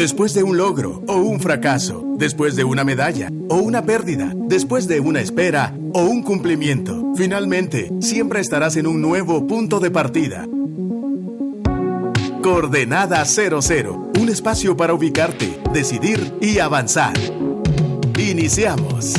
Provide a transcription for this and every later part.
Después de un logro o un fracaso, después de una medalla o una pérdida, después de una espera o un cumplimiento, finalmente siempre estarás en un nuevo punto de partida. Coordenada 00, un espacio para ubicarte, decidir y avanzar. Iniciamos.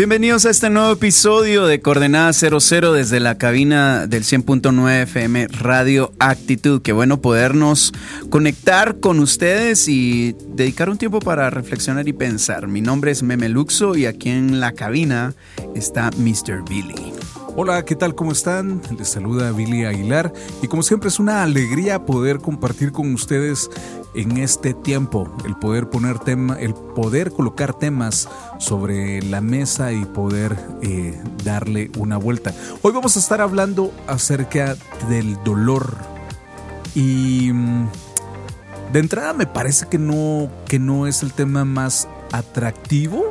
Bienvenidos a este nuevo episodio de Coordenada 00 desde la cabina del 100.9 FM Radio Actitud. Qué bueno podernos conectar con ustedes y dedicar un tiempo para reflexionar y pensar. Mi nombre es Meme Luxo y aquí en la cabina está Mr. Billy. Hola, ¿qué tal? ¿Cómo están? Les saluda Billy Aguilar y como siempre es una alegría poder compartir con ustedes en este tiempo, el poder poner tema, el poder colocar temas sobre la mesa y poder eh, darle una vuelta. Hoy vamos a estar hablando acerca del dolor y mm, de entrada me parece que no que no es el tema más atractivo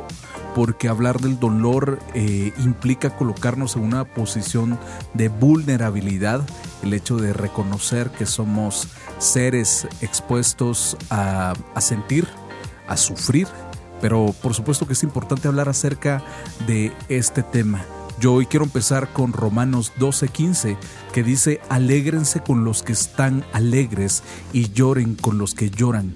porque hablar del dolor eh, implica colocarnos en una posición de vulnerabilidad, el hecho de reconocer que somos seres expuestos a, a sentir, a sufrir, pero por supuesto que es importante hablar acerca de este tema. Yo hoy quiero empezar con Romanos 12:15, que dice, alégrense con los que están alegres y lloren con los que lloran.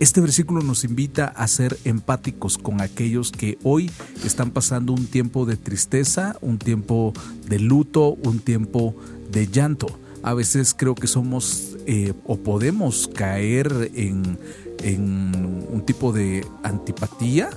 Este versículo nos invita a ser empáticos con aquellos que hoy están pasando un tiempo de tristeza, un tiempo de luto, un tiempo de llanto. A veces creo que somos eh, o podemos caer en, un tipo de antipatía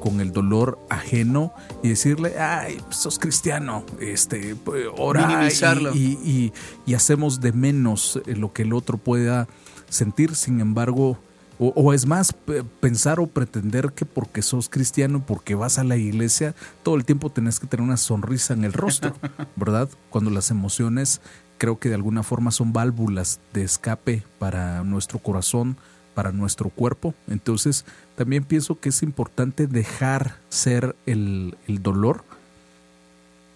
con el dolor ajeno y decirle, ay, sos cristiano, este, ora Minimizarlo. y, y hacemos de menos lo que el otro pueda sentir. Sin embargo, o, es más, pensar o pretender que porque sos cristiano, porque vas a la iglesia, todo el tiempo tenés que tener una sonrisa en el rostro, ¿verdad? Cuando las emociones creo que de alguna forma son válvulas de escape para nuestro corazón, para nuestro cuerpo. Entonces, también pienso que es importante dejar ser el, el dolor.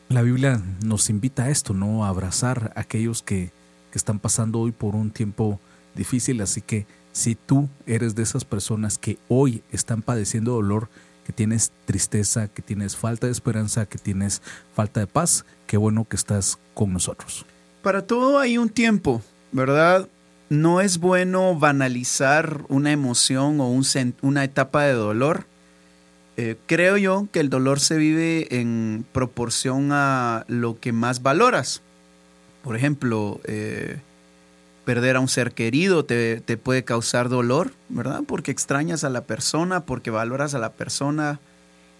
La Biblia nos invita a esto, ¿no? A abrazar a aquellos que, que están pasando hoy por un tiempo difícil, así que si tú eres de esas personas que hoy están padeciendo dolor, que tienes tristeza, que tienes falta de esperanza, que tienes falta de paz, qué bueno que estás con nosotros. Para todo hay un tiempo, ¿verdad? No es bueno banalizar una emoción o un, una etapa de dolor. Eh, creo yo que el dolor se vive en proporción a lo que más valoras. Por ejemplo, eh, perder a un ser querido te, puede causar dolor, ¿verdad? Porque extrañas a la persona, porque valoras a la persona.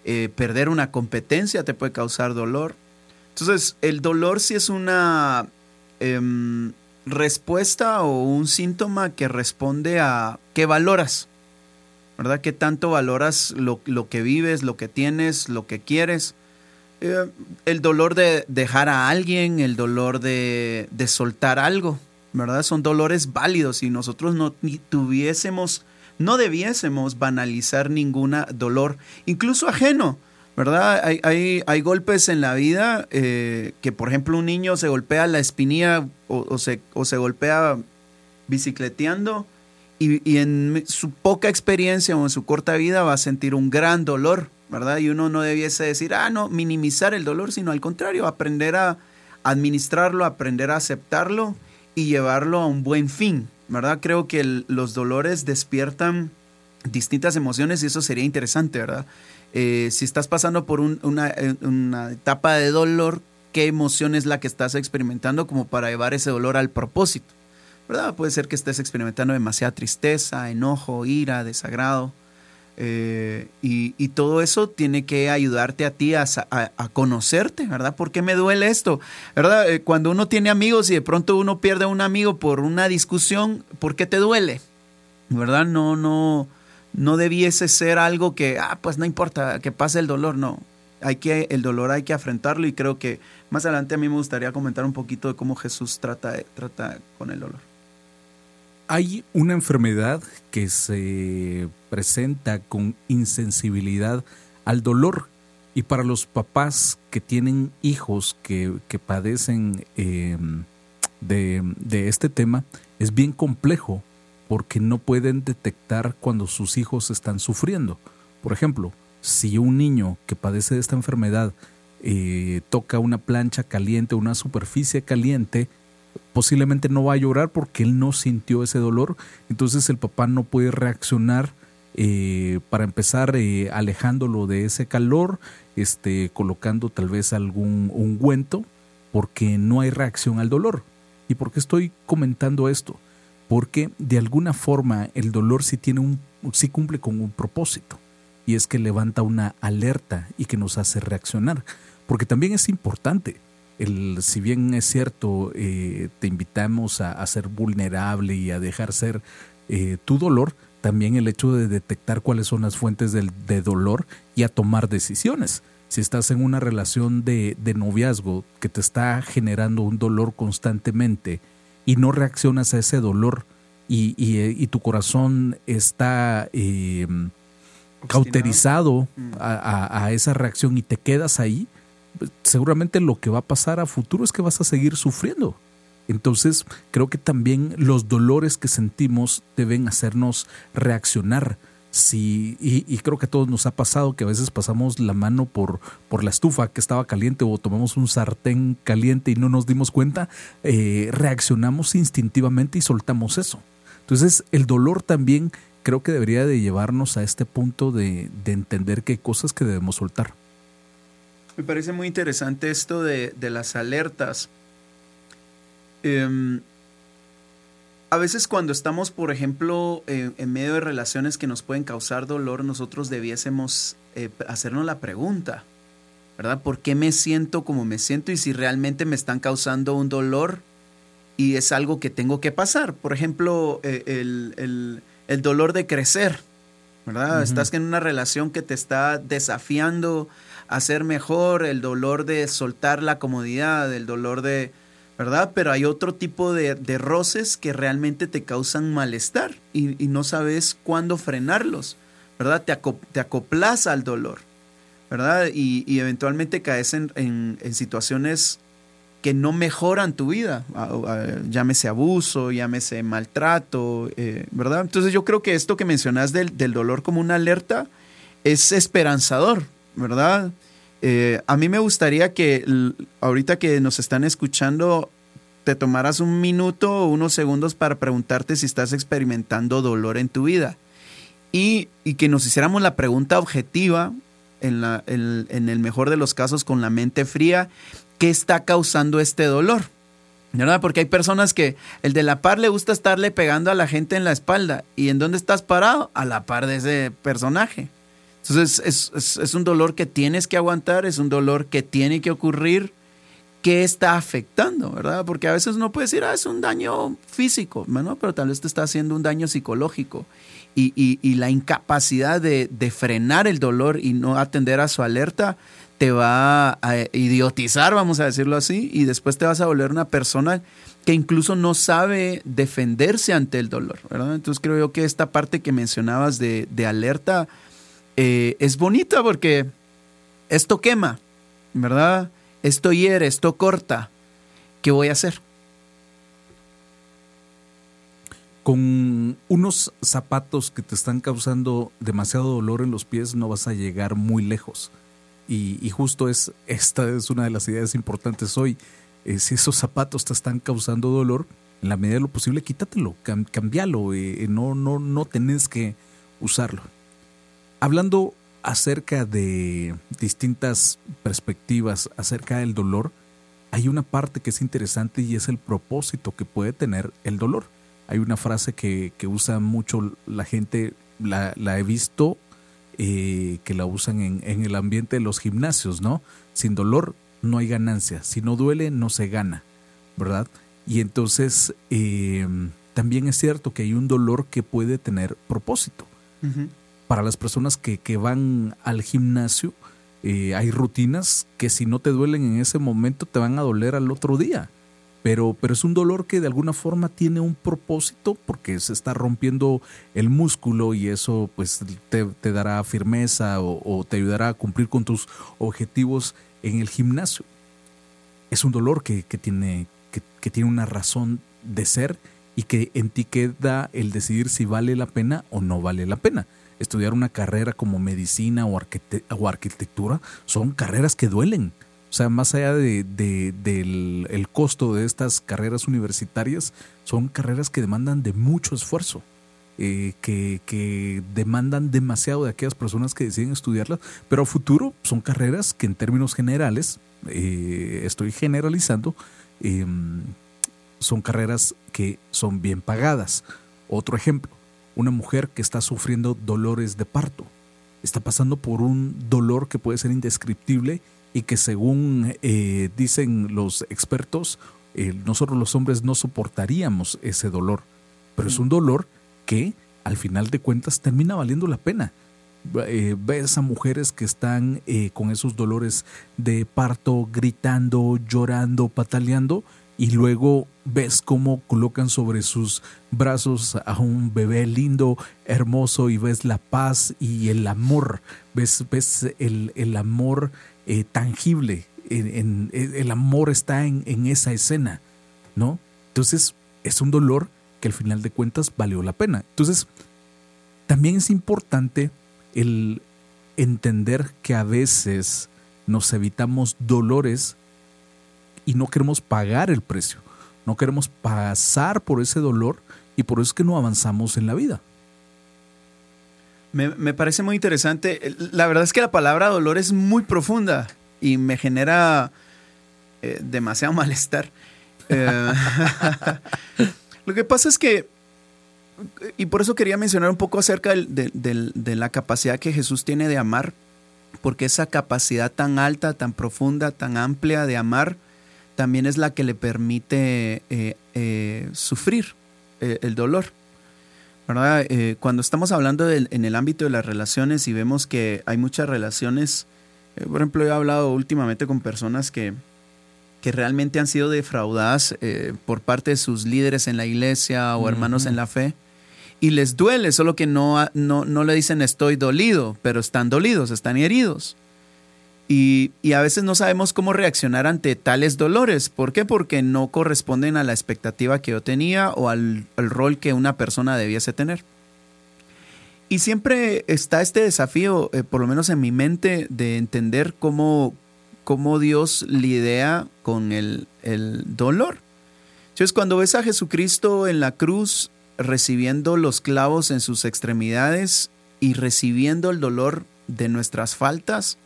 Eh, perder una competencia te puede causar dolor. Entonces, el dolor sí es una em, respuesta o un síntoma que responde a qué valoras, ¿verdad? ¿Qué tanto valoras lo, que vives, lo que tienes, lo que quieres? Eh, el dolor de dejar a alguien, el dolor de, de soltar algo, ¿verdad? Son dolores válidos y nosotros no tuviésemos, no debiésemos banalizar ninguna dolor, incluso ajeno, ¿verdad? Hay, hay, hay golpes en la vida eh, que, por ejemplo, un niño se golpea la espinilla o, se, o se golpea bicicleteando y, y, en su poca experiencia o en su corta vida va a sentir un gran dolor, ¿verdad? Y uno no debiese decir, ah, no, minimizar el dolor, sino al contrario, aprender a administrarlo, aprender a aceptarlo y llevarlo a un buen fin, ¿verdad? Creo que los dolores despiertan distintas emociones y eso sería interesante, ¿verdad? Eh, si estás pasando por una, una, etapa de dolor, ¿qué emoción es la que estás experimentando como para llevar ese dolor al propósito? ¿Verdad? Puede ser que estés experimentando demasiada tristeza, enojo, ira, desagrado. Eh, y, todo eso tiene que ayudarte a ti a, conocerte, ¿verdad? ¿Por qué me duele esto? ¿Verdad? Eh, cuando uno tiene amigos y de pronto uno pierde a un amigo por una discusión, ¿por qué te duele? ¿Verdad? No, no, no debiese ser algo que, ah, pues no importa, que pase el dolor, no. Hay que, el dolor hay que afrontarlo y creo que más adelante a mí me gustaría comentar un poquito de cómo Jesús trata, trata con el dolor. Hay una enfermedad que se presenta con insensibilidad al dolor y para los papás que tienen hijos que, padecen em, de, de este tema es bien complejo porque no pueden detectar cuando sus hijos están sufriendo. Por ejemplo, si un niño que padece de esta enfermedad eh, toca una plancha caliente, una superficie caliente, posiblemente no va a llorar porque él no sintió ese dolor, entonces el papá no puede reaccionar eh, para empezar eh, alejándolo de ese calor, este, colocando tal vez algún ungüento, porque no hay reacción al dolor. ¿Y por qué estoy comentando esto? Porque de alguna forma el dolor sí tiene un, sí cumple con un propósito y es que levanta una alerta y que nos hace reaccionar. Porque también es importante, el, si bien es cierto, eh, te invitamos a, ser vulnerable y a dejar ser eh, tu dolor, también el hecho de detectar cuáles son las fuentes del, de dolor y a tomar decisiones. Si estás en una relación de, de noviazgo que te está generando un dolor constantemente y no reaccionas a ese dolor y, y, tu corazón está... Eh, cauterizado mm. a, esa reacción y te quedas ahí, seguramente lo que va a pasar a futuro es que vas a seguir sufriendo. Entonces, creo que también los dolores que sentimos deben hacernos reaccionar. Sí, y, creo que a todos nos ha pasado que a veces pasamos la mano por, por la estufa que estaba caliente o tomamos un sartén caliente y no nos dimos cuenta, eh, reaccionamos instintivamente y soltamos eso. Entonces, el dolor también creo que debería de llevarnos a este punto de, entender que hay cosas que debemos soltar. Me parece muy interesante esto de, las alertas. Em, a veces cuando estamos, por ejemplo, en medio de relaciones que nos pueden causar dolor, nosotros debiésemos eh, hacernos la pregunta, ¿verdad? ¿Por qué me siento como me siento y si realmente me están causando un dolor y es algo que tengo que pasar? Por ejemplo, eh, el, el dolor de crecer, ¿verdad? Estás en una relación que te está desafiando a ser mejor, el dolor de soltar la comodidad, el dolor de, ¿verdad? Pero hay otro tipo de, roces que realmente te causan malestar y, no sabes cuándo frenarlos, ¿verdad? Te, te acoplas al dolor, ¿verdad? Y, eventualmente caes en, en situaciones que no mejoran tu vida, llámese abuso, llámese maltrato, eh, ¿verdad? Entonces yo creo que esto que mencionas del, dolor como una alerta es esperanzador, ¿verdad? Eh, a mí me gustaría que ahorita que nos están escuchando, te tomaras un minuto o unos segundos para preguntarte si estás experimentando dolor en tu vida y, que nos hiciéramos la pregunta objetiva, en, la, en el mejor de los casos con la mente fría qué está causando este dolor. ¿Verdad? Porque hay personas que el de la par le gusta estarle pegando a la gente en la espalda. ¿Y en dónde estás parado? A la par de ese personaje. Entonces es, un dolor que tienes que aguantar, es un dolor que tiene que ocurrir, que está afectando, ¿verdad? Porque a veces uno puede decir, ah, es un daño físico, ¿no? pero tal vez te está haciendo un daño psicológico. Y, la incapacidad de, de frenar el dolor y no atender a su alerta te va a idiotizar, vamos a decirlo así, y después te vas a volver una persona que incluso no sabe defenderse ante el dolor, ¿verdad? Entonces creo yo que esta parte que mencionabas de, alerta eh, es bonita porque esto quema, ¿verdad? Esto hiere, esto corta. ¿Qué voy a hacer? Con unos zapatos que te están causando demasiado dolor en los pies no vas a llegar muy lejos y, justo es, esta es una de las ideas importantes hoy. Eh, si esos zapatos te están causando dolor, en la medida de lo posible, quítatelo, cambialo, eh, no, no, no tenés que usarlo. Hablando acerca de distintas perspectivas acerca del dolor, hay una parte que es interesante y es el propósito que puede tener el dolor. Hay una frase que, que usa mucho la gente, la, la he visto eh, que la usan en, el ambiente de los gimnasios, ¿no? Sin dolor no hay ganancia, si no duele no se gana, ¿verdad? Y entonces em, también es cierto que hay un dolor que puede tener propósito. Para las personas que, van al gimnasio, eh, hay rutinas que si no te duelen en ese momento te van a doler al otro día pero, pero es un dolor que de alguna forma tiene un propósito porque se está rompiendo el músculo y eso pues te, dará firmeza o, te ayudará a cumplir con tus objetivos en el gimnasio. Es un dolor que, tiene, que tiene una razón de ser y que en ti queda el decidir si vale la pena o no vale la pena. Estudiar una carrera como medicina o, arquitectura son carreras que duelen. O sea, más allá de, del el costo de estas carreras universitarias, son carreras que demandan de mucho esfuerzo. Eh, que, demandan demasiado de aquellas personas que deciden estudiarlas, pero a futuro son carreras que en términos generales, eh, estoy generalizando, em, son carreras que son bien pagadas. Otro ejemplo, una mujer que está sufriendo dolores de parto, está pasando por un dolor que puede ser indescriptible y que según eh, dicen los expertos, nosotros los hombres no soportaríamos ese dolor, pero es un dolor que al final de cuentas termina valiendo la pena. Eh, ves a mujeres que están eh, con esos dolores de parto, gritando, llorando, pataleando, y luego ves cómo colocan sobre sus brazos a un bebé lindo, hermoso, y ves la paz y el amor, ves, ves el, amor eh, tangible, el amor está en, en esa escena, ¿no? Entonces es un dolor que al final de cuentas valió la pena. Entonces, también es importante el entender que a veces nos evitamos dolores y no queremos pagar el precio, no queremos pasar por ese dolor y por eso es que no avanzamos en la vida. Me, parece muy interesante. La verdad es que la palabra dolor es muy profunda y me genera eh, demasiado malestar. Eh, Lo que pasa es que, y por eso quería mencionar un poco acerca de, la capacidad que Jesús tiene de amar, porque esa capacidad tan alta, tan profunda, tan amplia de amar, también es la que le permite eh, eh, sufrir eh, el dolor. ¿verdad? cuando estamos hablando en el ámbito de las relaciones y vemos que hay muchas relaciones, por ejemplo, he hablado últimamente con personas que, que realmente han sido defraudadas por parte de sus líderes en la iglesia o hermanos en la fe. Y les duele, solo que no, no, no, le dicen estoy dolido, pero están dolidos, están heridos. Y, a veces no sabemos cómo reaccionar ante tales dolores. ¿Por qué? Porque no corresponden a la expectativa que yo tenía o al, rol que una persona debiese tener. Y siempre está este desafío, eh, por lo menos en mi mente, de entender cómo, Dios lidia con el, dolor. Entonces, cuando ves a Jesucristo en la cruz recibiendo los clavos en sus extremidades y recibiendo el dolor de nuestras faltas,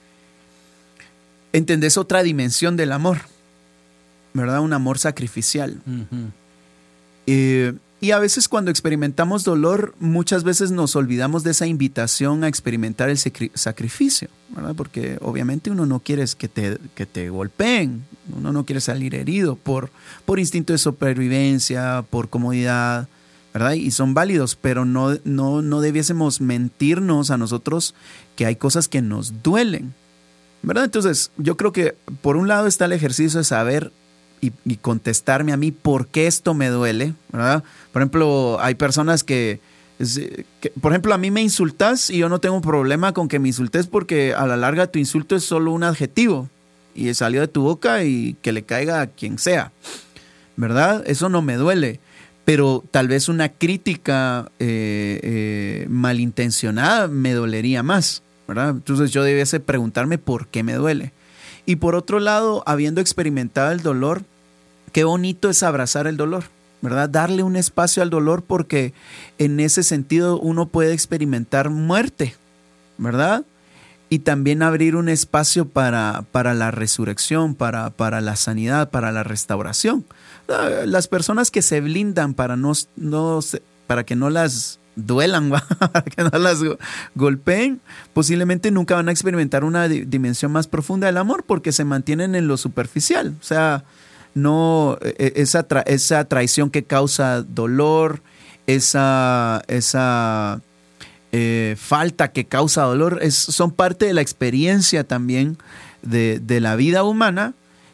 entendés otra dimensión del amor, ¿verdad? Un amor sacrificial. Y a veces cuando experimentamos dolor, muchas veces nos olvidamos de esa invitación a experimentar el sacrificio, ¿verdad? Porque obviamente uno no quiere que te, que te golpeen, uno no quiere salir herido por, por instinto de supervivencia, por comodidad, ¿verdad? Y son válidos, pero no, no, no debiésemos mentirnos a nosotros que hay cosas que nos duelen, ¿verdad? Entonces, yo creo que por un lado está el ejercicio de saber y, contestarme a mí por qué esto me duele, ¿verdad? Por ejemplo, hay personas que, por ejemplo, a mí me insultas y yo no tengo problema con que me insultes porque a la larga tu insulto es solo un adjetivo y salió de tu boca y que le caiga a quien sea, ¿verdad? Eso no me duele. Pero tal vez una crítica eh, eh, malintencionada me dolería más, Entonces yo debiese preguntarme por qué me duele. Y por otro lado, habiendo experimentado el dolor, qué bonito es abrazar el dolor, ¿verdad? Darle un espacio al dolor porque en ese sentido uno puede experimentar muerte, ¿verdad? Y también abrir un espacio para, para la resurrección, para, para la sanidad, para la restauración. Ah, las personas que se blindan para, no, no, para que no las duelan, para que no las golpeen, posiblemente nunca van a experimentar una dimensión más profunda del amor porque se mantienen en lo superficial. O sea, no e, e, esa, esa traición que causa dolor, esa, esa eh, falta que causa dolor, es, son parte de la experiencia también de, de la vida humana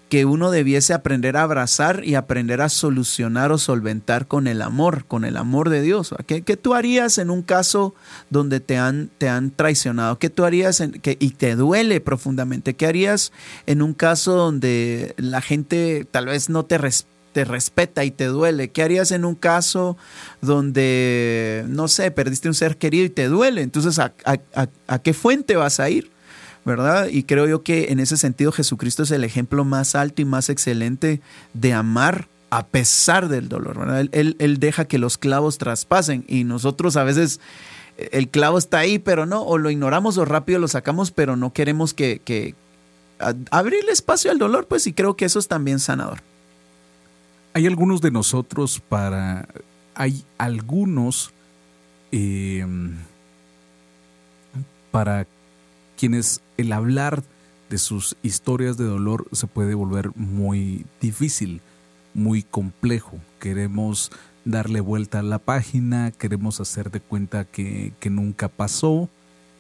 que uno debiese aprender a abrazar y aprender a solucionar o solventar con el amor, con el amor de Dios. ¿Qué, qué tú harías en un caso donde te han, te han traicionado? ¿Qué tú harías en, que, y te duele profundamente? ¿Qué harías en un caso donde la gente tal vez no te te respeta y te duele. ¿Qué harías en un caso donde, no sé, perdiste un ser querido y te duele? Entonces, ¿a, a qué fuente vas a ir? ¿Verdad? Y creo yo que en ese sentido Jesucristo es el ejemplo más alto y más excelente de amar a pesar del dolor, ¿verdad? Él, deja que los clavos traspasen y nosotros a veces el clavo está ahí, pero no, o lo ignoramos o rápido lo sacamos, pero no queremos que, que abrirle espacio al dolor, pues y creo que eso es también sanador. Hay algunos de nosotros para, hay algunos eh, para quienes el hablar de sus historias de dolor se puede volver muy difícil, muy complejo. Queremos darle vuelta a la página, queremos hacer de cuenta que, nunca pasó.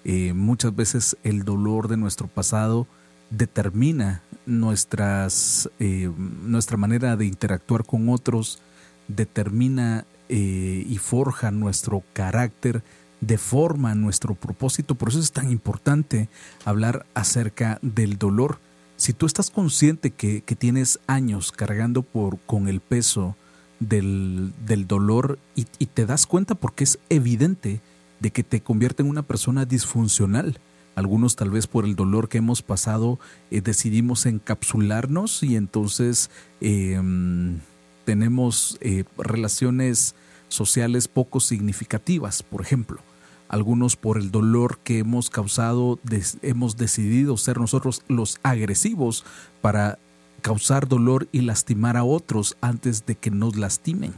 Eh, muchas veces el dolor de nuestro pasado determina nuestras, eh, nuestra manera de interactuar con otros, determina eh, y forja nuestro carácter deforma nuestro propósito. Por eso es tan importante hablar acerca del dolor. Si tú estás consciente que, tienes años cargando por, con el peso del, dolor y, te das cuenta porque es evidente de que te convierte en una persona disfuncional. Algunos tal vez por el dolor que hemos pasado eh, decidimos encapsularnos y entonces em, tenemos eh, relaciones sociales poco significativas, por ejemplo algunos por el dolor que hemos causado, hemos decidido ser nosotros los agresivos para causar dolor y lastimar a otros antes de que nos lastimen.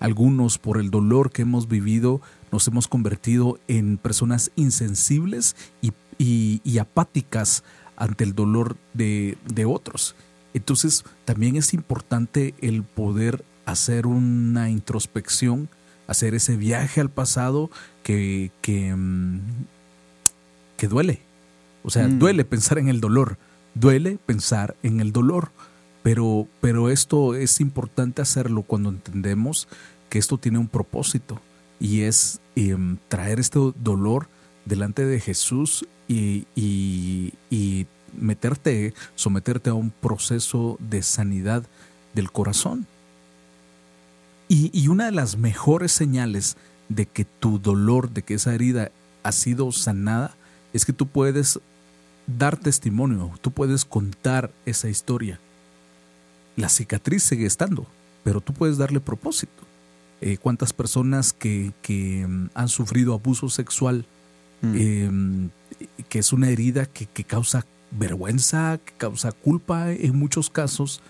Algunos por el dolor que hemos vivido nos hemos convertido en personas insensibles y, apáticas ante el dolor de, otros. Entonces también es importante el poder hacer una introspección hacer ese viaje al pasado que, que, mm, que duele. O sea, mm. duele pensar en el dolor, duele pensar en el dolor, pero, pero esto es importante hacerlo cuando entendemos que esto tiene un propósito y es em, traer este dolor delante de Jesús y, y, y meterte, someterte a un proceso de sanidad del corazón. Y, una de las mejores señales de que tu dolor, de que esa herida ha sido sanada, es que tú puedes dar testimonio, tú puedes contar esa historia. La cicatriz sigue estando, pero tú puedes darle propósito. Eh, ¿Cuántas personas que, mm, han sufrido abuso sexual, mm. em, que es una herida que, causa vergüenza, que causa culpa en muchos casos,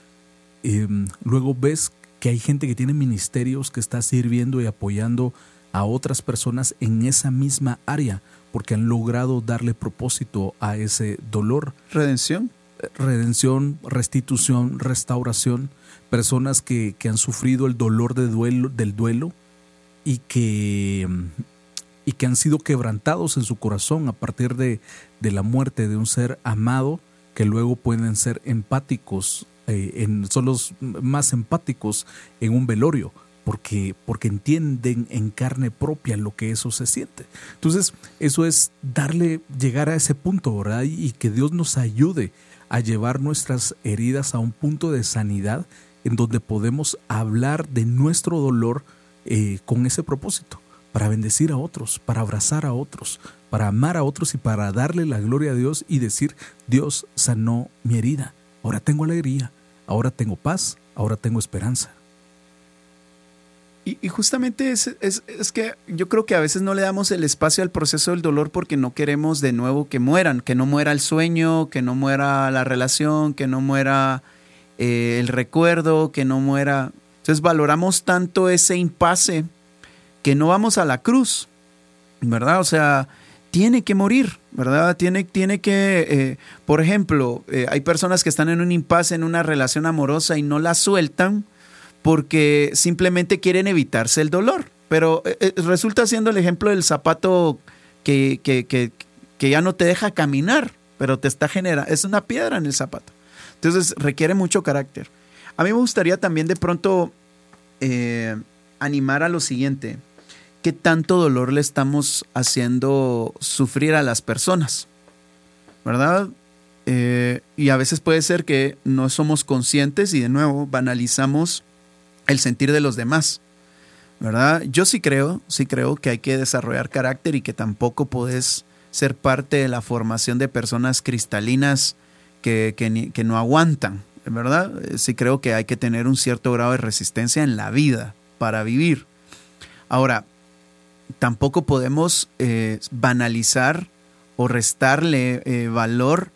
em, luego ves que hay gente que tiene ministerios que está sirviendo y apoyando a otras personas en esa misma área porque han logrado darle propósito a ese dolor. Redención. Redención, restitución, restauración. Personas que, han sufrido el dolor de duelo, del duelo y que, y que han sido quebrantados en su corazón a partir de, de la muerte de un ser amado que luego pueden ser empáticos eh, son los más empáticos en un velorio, porque, porque entienden en carne propia lo que eso se siente. Entonces, eso es darle, llegar a ese punto, ¿verdad? Y, que Dios nos ayude a llevar nuestras heridas a un punto de sanidad en donde podemos hablar de nuestro dolor eh, con ese propósito, para bendecir a otros, para abrazar a otros, para amar a otros y para darle la gloria a Dios y decir, Dios sanó mi herida, ahora tengo alegría, ahora tengo paz, ahora tengo esperanza. Y, justamente es, que yo creo que a veces no le damos el espacio al proceso del dolor porque no queremos de nuevo que mueran, que no muera el sueño, que no muera la relación, que no muera eh, el recuerdo, que no muera... Entonces valoramos tanto ese impasse que no vamos a la cruz, ¿verdad? O sea, tiene que morir, ¿verdad? Tiene, tiene que, eh, por ejemplo, eh, hay personas que están en un impasse en una relación amorosa y no la sueltan porque simplemente quieren evitarse el dolor. Pero eh, resulta siendo el ejemplo del zapato que, que, que, que, ya no te deja caminar, pero te está generando, es una piedra en el zapato. Entonces requiere mucho carácter. A mí me gustaría también de pronto animar a lo siguiente tanto dolor le estamos haciendo sufrir a las personas, ¿verdad? Eh, y a veces puede ser que no somos conscientes y de nuevo banalizamos el sentir de los demás. ¿Verdad? Yo sí creo, sí creo que hay que desarrollar carácter y que tampoco podés ser parte de la formación de personas cristalinas que, que, no aguantan, ¿verdad? Sí creo que hay que tener un cierto grado de resistencia en la vida para vivir. Ahora, tampoco podemos eh, banalizar o restarle eh, valor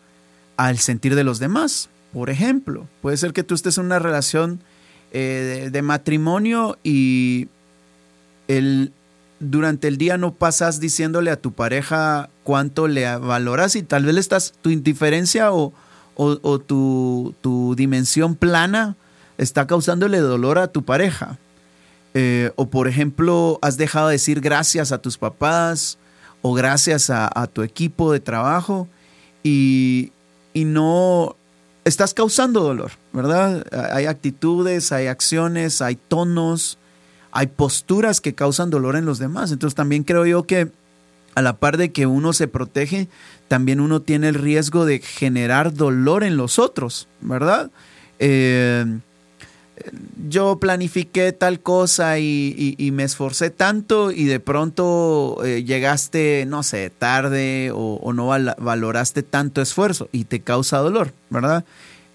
al sentir de los demás. Por ejemplo, puede ser que tú estés en una relación eh, de, matrimonio y el, durante el día no pasas diciéndole a tu pareja cuánto le valoras y tal vez estás, tu indiferencia o, tu, tu, dimensión plana está causándole dolor a tu pareja. Eh, o por ejemplo, has dejado de decir gracias a tus papás o gracias a, tu equipo de trabajo y, y no estás causando dolor, ¿verdad? Hay actitudes, hay acciones, hay tonos, hay posturas que causan dolor en los demás. Entonces también creo yo que a la par de que uno se protege, también uno tiene el riesgo de generar dolor en los otros, ¿verdad? Eh, yo planifiqué tal cosa y, me esforcé tanto y de pronto eh, llegaste, no sé, tarde o, no valoraste tanto esfuerzo y te causa dolor, ¿verdad?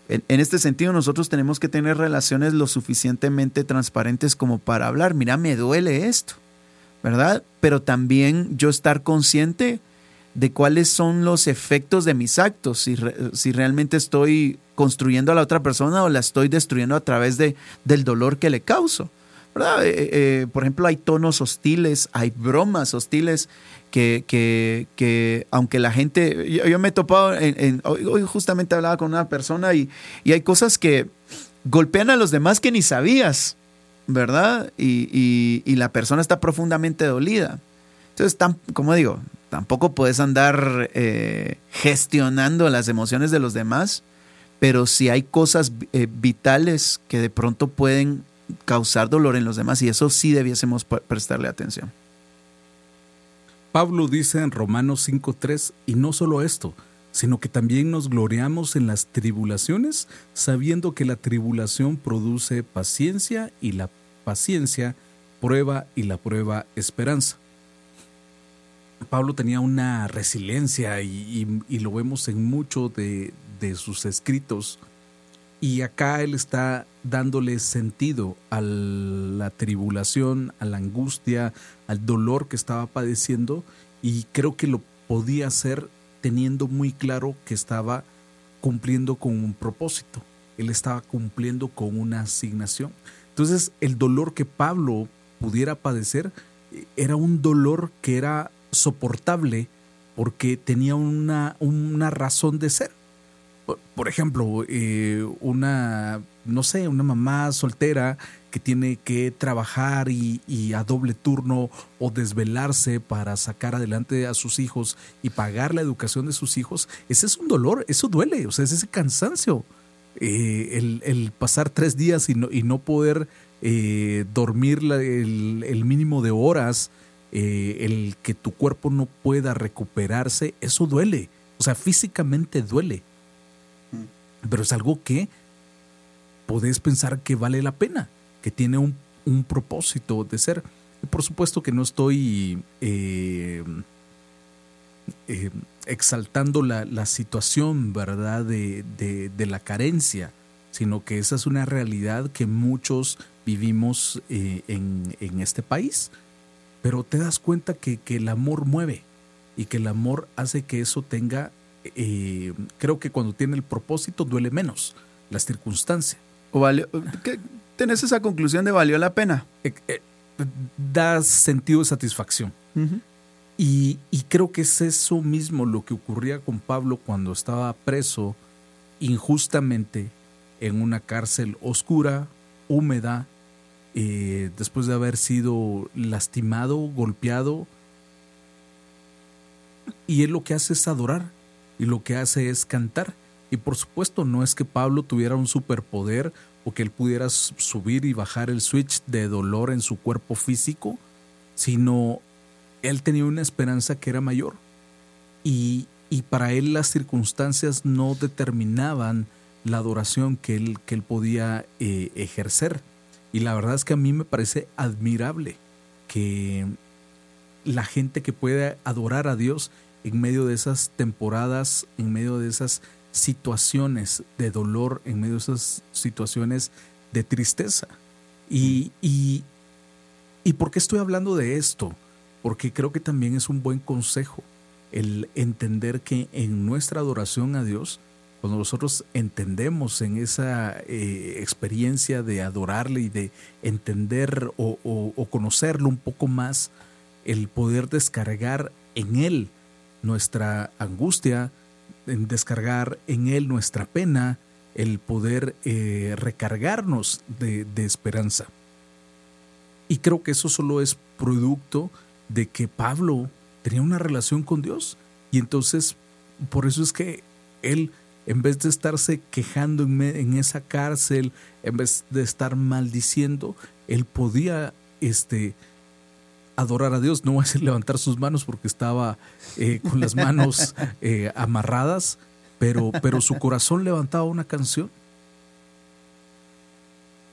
En, este sentido, nosotros tenemos que tener relaciones lo suficientemente transparentes como para hablar, mira, me duele esto, ¿verdad? Pero también yo estar consciente de cuáles son los efectos de mis actos, si, si realmente estoy construyendo a la otra persona o la estoy destruyendo a través de, del dolor que le causo. ¿verdad? Eh, eh, eh, por ejemplo, hay tonos hostiles, hay bromas hostiles que, que, que aunque la gente, yo, me he topado, en, hoy, justamente hablaba con una persona y, y, hay cosas que golpean a los demás que ni sabías, ¿verdad? Y, y, y la persona está profundamente dolida. Entonces, tan, como digo, tampoco puedes andar eh, gestionando las emociones de los demás, pero si hay cosas eh, vitales que de pronto pueden causar dolor en los demás y eso sí debiésemos prestarle atención. Pablo dice en Romanos 5.3, y no solo esto, sino que también nos gloriamos en las tribulaciones, sabiendo que la tribulación produce paciencia y la paciencia prueba y la prueba esperanza. Pablo tenía una resiliencia y, lo vemos en muchos de, sus escritos. Y acá él está dándole sentido a la tribulación, a la angustia, al dolor que estaba padeciendo y creo que lo podía hacer teniendo muy claro que estaba cumpliendo con un propósito. Él estaba cumpliendo con una asignación. Entonces el dolor que Pablo pudiera padecer eh, era un dolor que era soportable porque tenía una, una razón de ser. Por, ejemplo, eh, una, no sé, una mamá soltera que tiene que trabajar y, a doble turno o desvelarse para sacar adelante a sus hijos y pagar la educación de sus hijos, ese es un dolor, eso duele, o sea, es ese cansancio. Eh, el, pasar tres días y no, y no poder eh, dormir el, el, mínimo de horas eh, el que tu cuerpo no pueda recuperarse, eso duele. O sea, físicamente duele. Mm. Pero es algo que podés pensar que vale la pena, que tiene un, propósito de ser. Y por supuesto que no estoy eh, eh, exaltando la, situación, ¿verdad?, de, la carencia, sino que esa es una realidad que muchos vivimos en, en este país pero te das cuenta que, el amor mueve y que el amor hace que eso tenga, eh, creo que cuando tiene el propósito duele menos las circunstancias. O ¿Tenés esa conclusión de valió la pena? Eh, eh, da sentido de satisfacción. y, y creo que es eso mismo lo que ocurría con Pablo cuando estaba preso injustamente en una cárcel oscura, húmeda, eh, después de haber sido lastimado, golpeado. Y él lo que hace es adorar y lo que hace es cantar. Y por supuesto no es que Pablo tuviera un superpoder o que él pudiera subir y bajar el switch de dolor en su cuerpo físico, sino él tenía una esperanza que era mayor. Y, para él las circunstancias no determinaban la adoración que él, que él podía eh, ejercer Y la verdad es que a mí me parece admirable que la gente que puede adorar a Dios en medio de esas temporadas, en medio de esas situaciones de dolor, en medio de esas situaciones de tristeza. Y, y, ¿Y por qué estoy hablando de esto? Porque creo que también es un buen consejo el entender que en nuestra adoración a Dios, cuando nosotros entendemos en esa eh, experiencia de adorarle y de entender o, conocerlo un poco más, el poder descargar en Él nuestra angustia, descargar en Él nuestra pena, el poder eh, recargarnos de esperanza. Y creo que eso solo es producto de que Pablo tenía una relación con Dios. Y entonces, por eso es que él, en vez de estarse quejando en, en, esa cárcel, en vez de estar maldiciendo, él podía este, adorar a Dios, no va a decir levantar sus manos porque estaba eh, con las manos eh, amarradas, pero, pero su corazón levantaba una canción.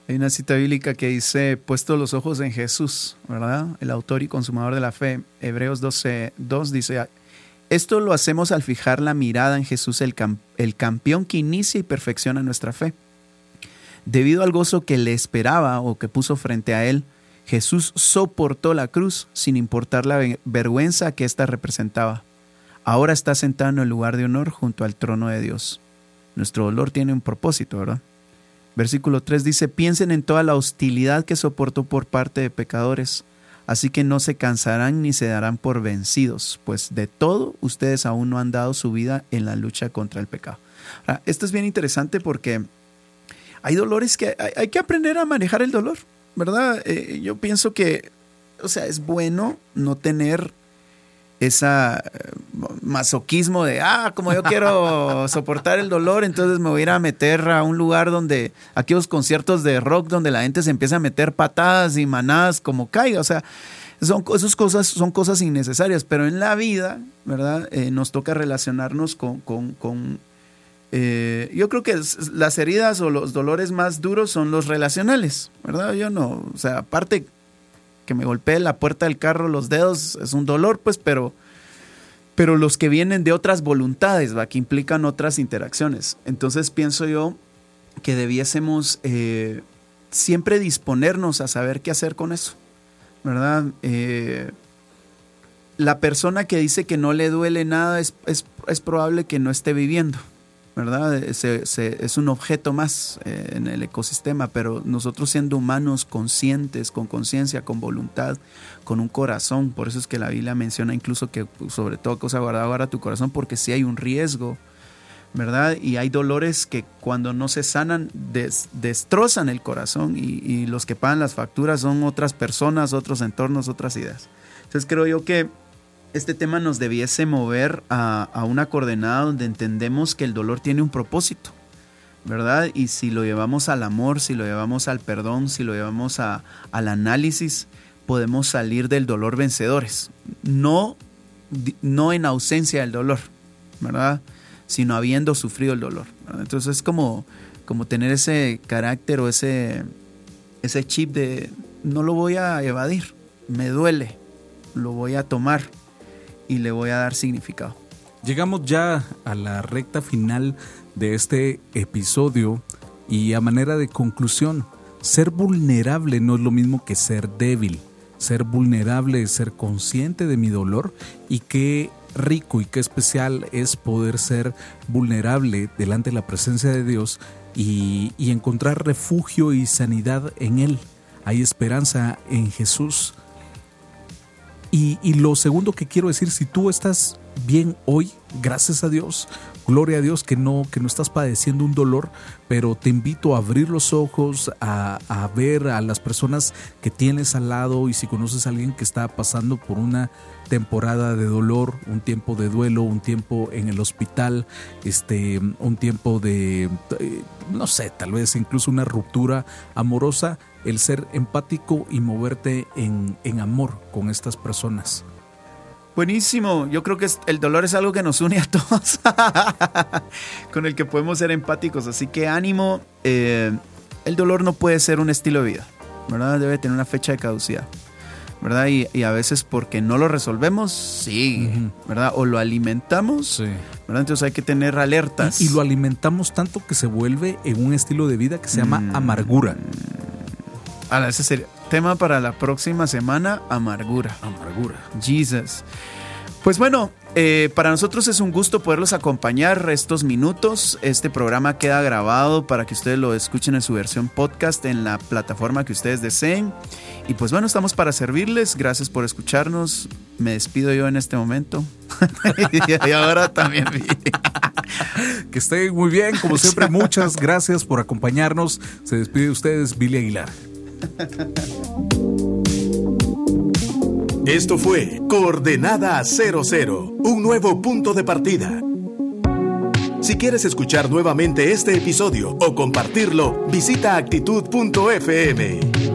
Hay una cita bíblica que dice, puesto los ojos en Jesús, ¿verdad? El autor y consumador de la fe. Hebreos 12, 2 dice, esto lo hacemos al fijar la mirada en Jesús, el, el campeón que inicia y perfecciona nuestra fe. Debido al gozo que le esperaba o que puso frente a él, Jesús soportó la cruz sin importar la vergüenza que ésta representaba. Ahora está sentado en el lugar de honor junto al trono de Dios. Nuestro dolor tiene un propósito, ¿verdad? Versículo 3 dice, piensen en toda la hostilidad que soportó por parte de pecadores, así que no se cansarán ni se darán por vencidos, pues de todo ustedes aún no han dado su vida en la lucha contra el pecado. Ahora, esto es bien interesante porque hay dolores que hay, que aprender a manejar el dolor. ¿verdad? Eh, yo pienso que, o sea, es bueno no tener esa eh, masoquismo de, ah, como yo quiero soportar el dolor, entonces me voy a ir a meter a un lugar donde, aquellos conciertos de rock donde la gente se empieza a meter patadas y manadas como caiga, o sea, son, esas cosas son cosas innecesarias, pero en la vida, ¿verdad? Eh, nos toca relacionarnos con, con, con eh, yo creo que las heridas o los dolores más duros son los relacionales, ¿verdad? Yo no, o sea, aparte que me golpee la puerta del carro, los dedos, es un dolor, pues, pero, pero los que vienen de otras voluntades, ¿va? Que implican otras interacciones. Entonces pienso yo que debiésemos eh, siempre disponernos a saber qué hacer con eso, ¿verdad? Eh, la persona que dice que no le duele nada es, es probable que no esté viviendo. ¿Verdad? es un objeto más eh, en el ecosistema, pero nosotros siendo humanos conscientes, con conciencia, con voluntad, con un corazón, por eso es que la Biblia menciona incluso que pues, sobre todo cosa guardada guarda tu corazón, porque si hay un riesgo, ¿verdad? Y hay dolores que cuando no se sanan destrozan el corazón y, y los que pagan las facturas son otras personas, otros entornos, otras ideas. Entonces creo yo que este tema nos debiese mover a, una coordenada donde entendemos que el dolor tiene un propósito, ¿verdad? Y si lo llevamos al amor, si lo llevamos al perdón, si lo llevamos al análisis, podemos salir del dolor vencedores. No, no en ausencia del dolor, ¿verdad? Sino habiendo sufrido el dolor. Entonces es como, como tener ese carácter o ese, ese chip de no lo voy a evadir, me duele, lo voy a tomar y le voy a dar significado. Llegamos ya a la recta final de este episodio y a manera de conclusión, ser vulnerable no es lo mismo que ser débil. Ser vulnerable es ser consciente de mi dolor y qué rico y qué especial es poder ser vulnerable delante de la presencia de Dios y, y encontrar refugio y sanidad en Él. Hay esperanza en Jesús y, lo segundo que quiero decir, si tú estás bien hoy, gracias a Dios, gloria a Dios que no, que no estás padeciendo un dolor, pero te invito a abrir los ojos, a, ver a las personas que tienes al lado y si conoces a alguien que está pasando por una temporada de dolor, un tiempo de duelo, un tiempo en el hospital, este, un tiempo de, eh, no sé, tal vez incluso una ruptura amorosa, el ser empático y moverte en, en amor con estas personas. Buenísimo, yo creo que el dolor es algo que nos une a todos, con el que podemos ser empáticos, así que ánimo, eh, el dolor no puede ser un estilo de vida, ¿verdad? Debe tener una fecha de caducidad. ¿verdad? Y, a veces porque no lo resolvemos, sí, ¿verdad? O lo alimentamos, sí. ¿verdad? Entonces hay que tener alertas. Y, lo alimentamos tanto que se vuelve en un estilo de vida que se llama mm. amargura. Ahora, ese sería tema para la próxima semana, amargura. Amargura. Jesus. Pues bueno, eh, para nosotros es un gusto poderlos acompañar estos minutos. Este programa queda grabado para que ustedes lo escuchen en su versión podcast en la plataforma que ustedes deseen. Y pues bueno, estamos para servirles. Gracias por escucharnos. Me despido yo en este momento. y ahora también. que estén muy bien. Como siempre, muchas gracias por acompañarnos. Se despide de ustedes, Billy Aguilar. Esto fue Coordenada 00, un nuevo punto de partida. Si quieres escuchar nuevamente este episodio o compartirlo, visita actitud.fm.